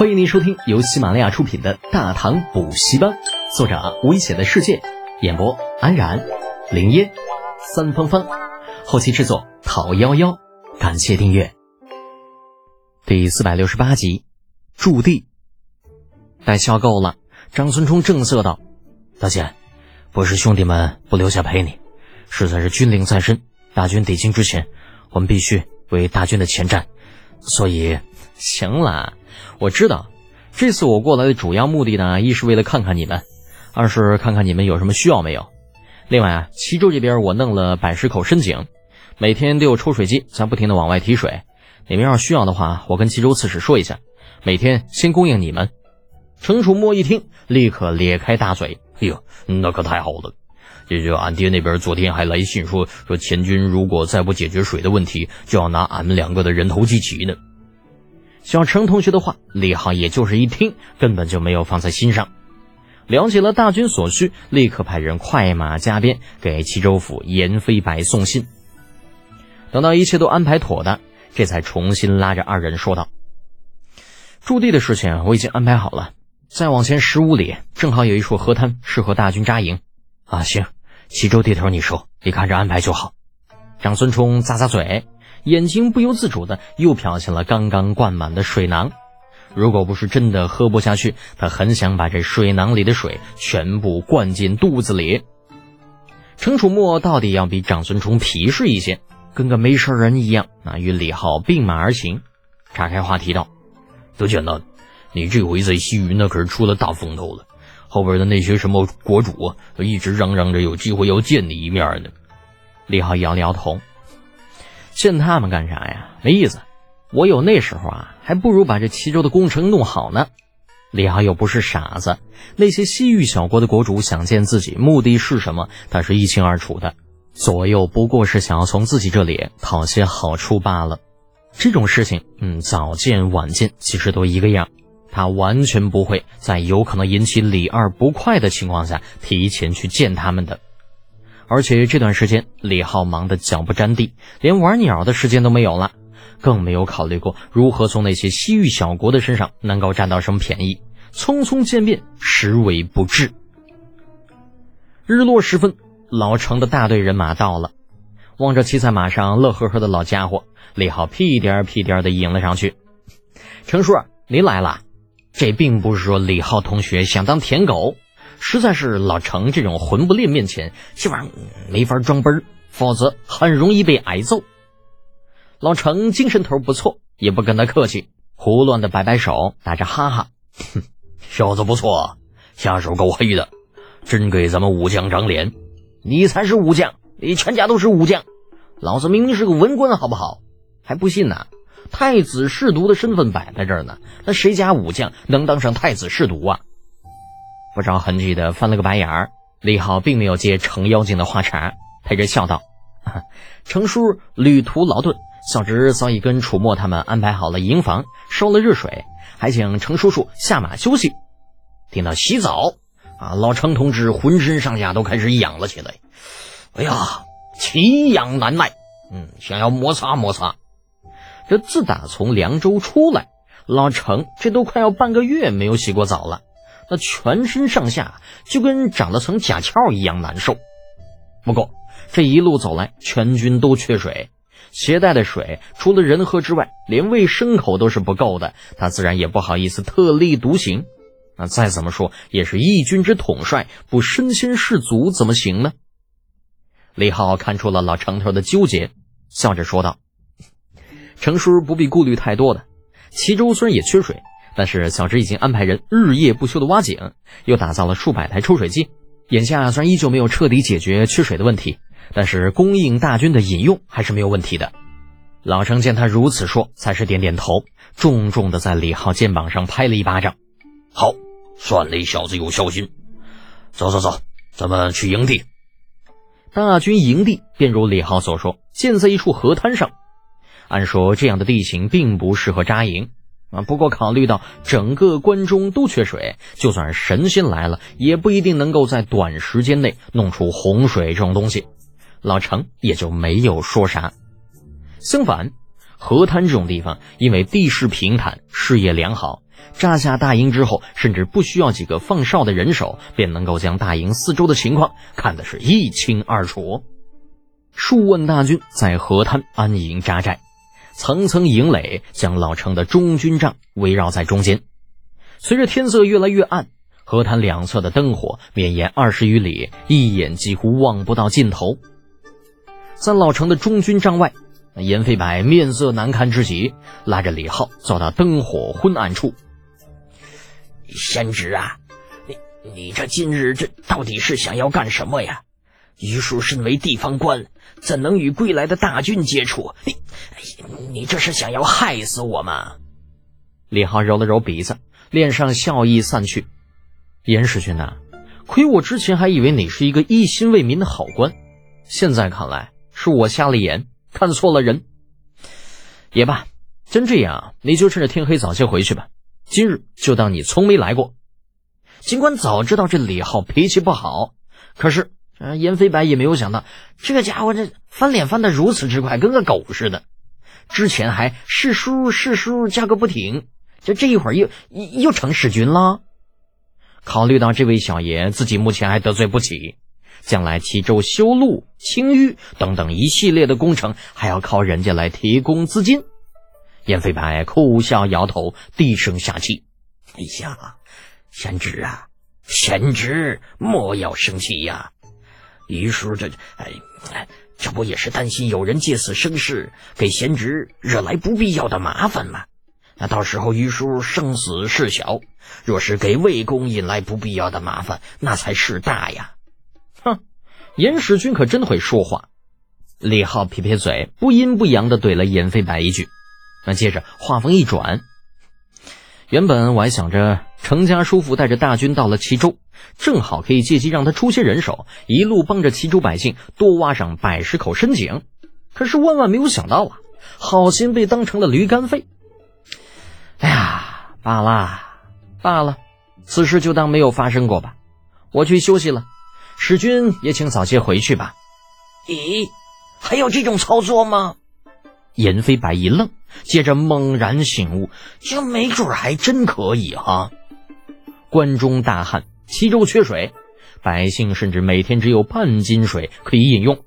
欢迎您收听由喜马拉雅出品的《大唐补习班》，作者危险的世界，演播安然、林烟、三芳芳，后期制作陶幺幺。感谢订阅。第四百六十八集，驻地。待笑够了，张孙冲正色道：“大仙，不是兄弟们不留下陪你，实在是军令在身，大军抵京之前，我们必须为大军的前战，所以行了。”我知道，这次我过来的主要目的呢，一是为了看看你们，二是看看你们有什么需要没有。另外啊，齐州这边我弄了百十口深井，每天都有抽水机在不停的往外提水。你们要是需要的话，我跟齐州刺史说一下，每天先供应你们。程楚墨一听，立刻咧开大嘴：“哎呦，那可太好了！这就俺爹那边昨天还来信说，说前军如果再不解决水的问题，就要拿俺们两个的人头祭旗呢。”小程同学的话，李浩也就是一听，根本就没有放在心上。了解了大军所需，立刻派人快马加鞭给齐州府严飞白送信。等到一切都安排妥当，这才重新拉着二人说道：“驻地的事情我已经安排好了，再往前十五里，正好有一处河滩，适合大军扎营。啊，行，齐州地头你说，你看着安排就好。”长孙冲咂咂嘴。眼睛不由自主的又瞟向了刚刚灌满的水囊，如果不是真的喝不下去，他很想把这水囊里的水全部灌进肚子里。程楚墨到底要比长孙冲皮实一些，跟个没事人一样，那与李浩并马而行，岔开话题道：“德简呐，你这回在西域那可是出了大风头了，后边的那些什么国主啊，一直嚷嚷着有机会要见你一面呢。”李浩摇了摇头。见他们干啥呀？没意思。我有那时候啊，还不如把这齐州的工程弄好呢。李浩又不是傻子，那些西域小国的国主想见自己，目的是什么？他是一清二楚的。左右不过是想要从自己这里讨些好处罢了。这种事情，嗯，早见晚见，其实都一个样。他完全不会在有可能引起李二不快的情况下提前去见他们的。而且这段时间，李浩忙得脚不沾地，连玩鸟的时间都没有了，更没有考虑过如何从那些西域小国的身上能够占到什么便宜。匆匆见面，实为不智。日落时分，老程的大队人马到了，望着骑在马上乐呵呵的老家伙，李浩屁颠屁颠的迎了上去。程叔，您来了。这并不是说李浩同学想当舔狗。实在是老程这种混不吝面前，这玩意儿没法装笨儿，否则很容易被挨揍。老程精神头不错，也不跟他客气，胡乱的摆摆手，打着哈哈：“哼，小子不错，下手够黑的，真给咱们武将长脸。你才是武将，你全家都是武将，老子明明是个文官，好不好？还不信呐？太子侍读的身份摆在这儿呢，那谁家武将能当上太子侍读啊？”不着痕迹的翻了个白眼儿，李浩并没有接程妖精的话茬，陪着笑道：“程叔旅途劳顿，小侄早已跟楚墨他们安排好了营房，烧了热水，还请程叔叔下马休息。听到洗澡，啊，老程同志浑身上下都开始痒了起来。哎呀，奇痒难耐，嗯，想要摩擦摩擦。这自打从凉州出来，老程这都快要半个月没有洗过澡了。”那全身上下就跟长了层甲壳一样难受。不过这一路走来，全军都缺水，携带的水除了人喝之外，连喂牲口都是不够的。他自然也不好意思特立独行。那再怎么说也是义军之统帅，不身先士卒怎么行呢？李浩看出了老程头的纠结，笑着说道：“程叔不必顾虑太多的，齐州虽然也缺水。”但是小侄已经安排人日夜不休的挖井，又打造了数百台抽水机。眼下虽然依旧没有彻底解决缺水的问题，但是供应大军的饮用还是没有问题的。老程见他如此说，才是点点头，重重的在李浩肩膀上拍了一巴掌。好，算你小子有孝心。走走走，咱们去营地。大军营地便如李浩所说，建在一处河滩上。按说这样的地形并不适合扎营。啊，不过考虑到整个关中都缺水，就算是神仙来了，也不一定能够在短时间内弄出洪水这种东西。老程也就没有说啥。相反，河滩这种地方，因为地势平坦，视野良好，扎下大营之后，甚至不需要几个放哨的人手，便能够将大营四周的情况看得是一清二楚。数万大军在河滩安营扎寨，层层营垒将老城的中军帐围绕在中间。随着天色越来越暗，河滩两侧的灯火绵延二十余里，一眼几乎望不到尽头。在老城的中军帐外。严飞白面色难堪之极，拉着李浩走到灯火昏暗处。贤侄啊，你你这今日这到底是想要干什么呀？于叔身为地方官，怎能与归来的大军接触？你你这是想要害死我吗？李浩揉了揉鼻子，脸上笑意散去。严世勋呐，亏我之前还以为你是一个一心为民的好官，现在看来是我瞎了眼。看错了人，也罢，真这样，你就趁着天黑早些回去吧。今日就当你从没来过。尽管早知道这李浩脾气不好，可是严飞白也没有想到，这家伙这翻脸翻的如此之快，跟个狗似的。之前还是叔是叔叫个不停，这这一会儿又又成使君了。考虑到这位小爷自己目前还得罪不起。将来齐州修路、清淤等等一系列的工程，还要靠人家来提供资金。燕飞白苦笑摇头，低声下气：“哎呀，贤侄啊，贤侄莫要生气呀！于叔这这……哎，这不也是担心有人借此生事，给贤侄惹来不必要的麻烦吗？那到时候于叔生死事小，若是给魏公引来不必要的麻烦，那才事大呀！”哼，严世军可真会说话。李浩撇撇嘴，不阴不阳的怼了严飞白一句。那接着话锋一转，原本我还想着程家叔父带着大军到了齐州，正好可以借机让他出些人手，一路帮着齐州百姓多挖上百十口深井。可是万万没有想到啊，好心被当成了驴肝肺。哎呀，罢了罢了，此事就当没有发生过吧。我去休息了。使君也请早些回去吧。咦，还有这种操作吗？严飞白一愣，接着猛然醒悟，这没准还真可以哈。关中大旱，齐州缺水，百姓甚至每天只有半斤水可以饮用。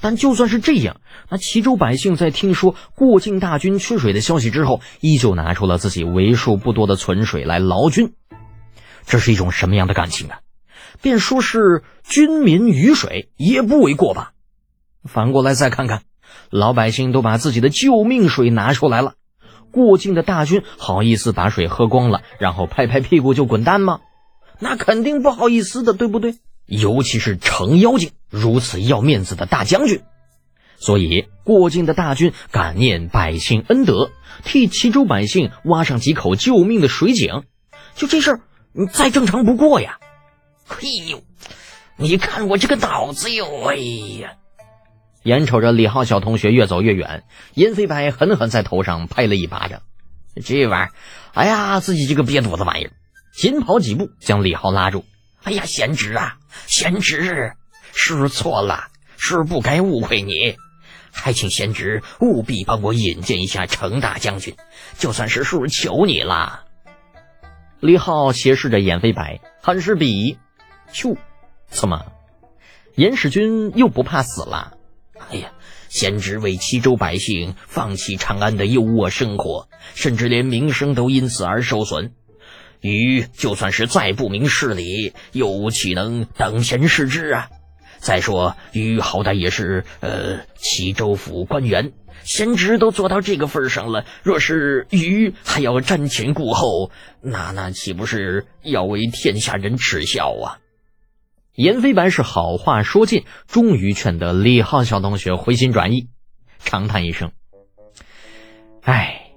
但就算是这样，那齐州百姓在听说过境大军缺水的消息之后，依旧拿出了自己为数不多的存水来劳军。这是一种什么样的感情啊？便说是军民鱼水也不为过吧。反过来再看看，老百姓都把自己的救命水拿出来了，过境的大军好意思把水喝光了，然后拍拍屁股就滚蛋吗？那肯定不好意思的，对不对？尤其是程妖精如此要面子的大将军，所以过境的大军感念百姓恩德，替齐州百姓挖上几口救命的水井，就这事儿，你再正常不过呀。嘿呦，你看我这个脑子哟！哎呀，眼瞅着李浩小同学越走越远，严飞白狠狠在头上拍了一巴掌。这玩意儿，哎呀，自己这个瘪犊子玩意儿，紧跑几步将李浩拉住。哎呀，贤侄啊，贤侄，叔错了，叔不该误会你，还请贤侄务必帮我引荐一下程大将军，就算是叔求你了。李浩斜视着严飞白，很是鄙夷。咻，怎么，严使君又不怕死了？哎呀，贤侄为齐州百姓放弃长安的优渥生活，甚至连名声都因此而受损。余就算是再不明事理，又岂能等闲视之啊？再说，于好歹也是呃齐州府官员，贤侄都做到这个份上了，若是于还要瞻前顾后，那那岂不是要为天下人耻笑啊？严飞白是好话说尽，终于劝得李浩小同学回心转意，长叹一声：“唉，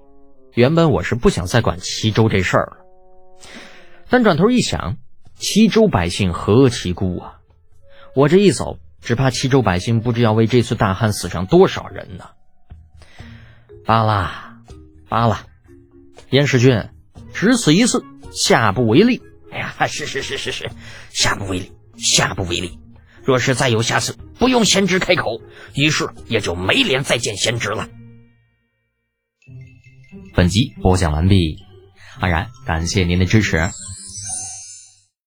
原本我是不想再管齐州这事儿了，但转头一想，齐州百姓何其孤啊！我这一走，只怕齐州百姓不知要为这次大旱死上多少人呢。罢了，罢了，严世俊，只此一次，下不为例。哎呀，是是是是是，下不为例。”下不为例。若是再有下次，不用贤侄开口，于是也就没脸再见贤侄了。本集播讲完毕，安然感谢您的支持。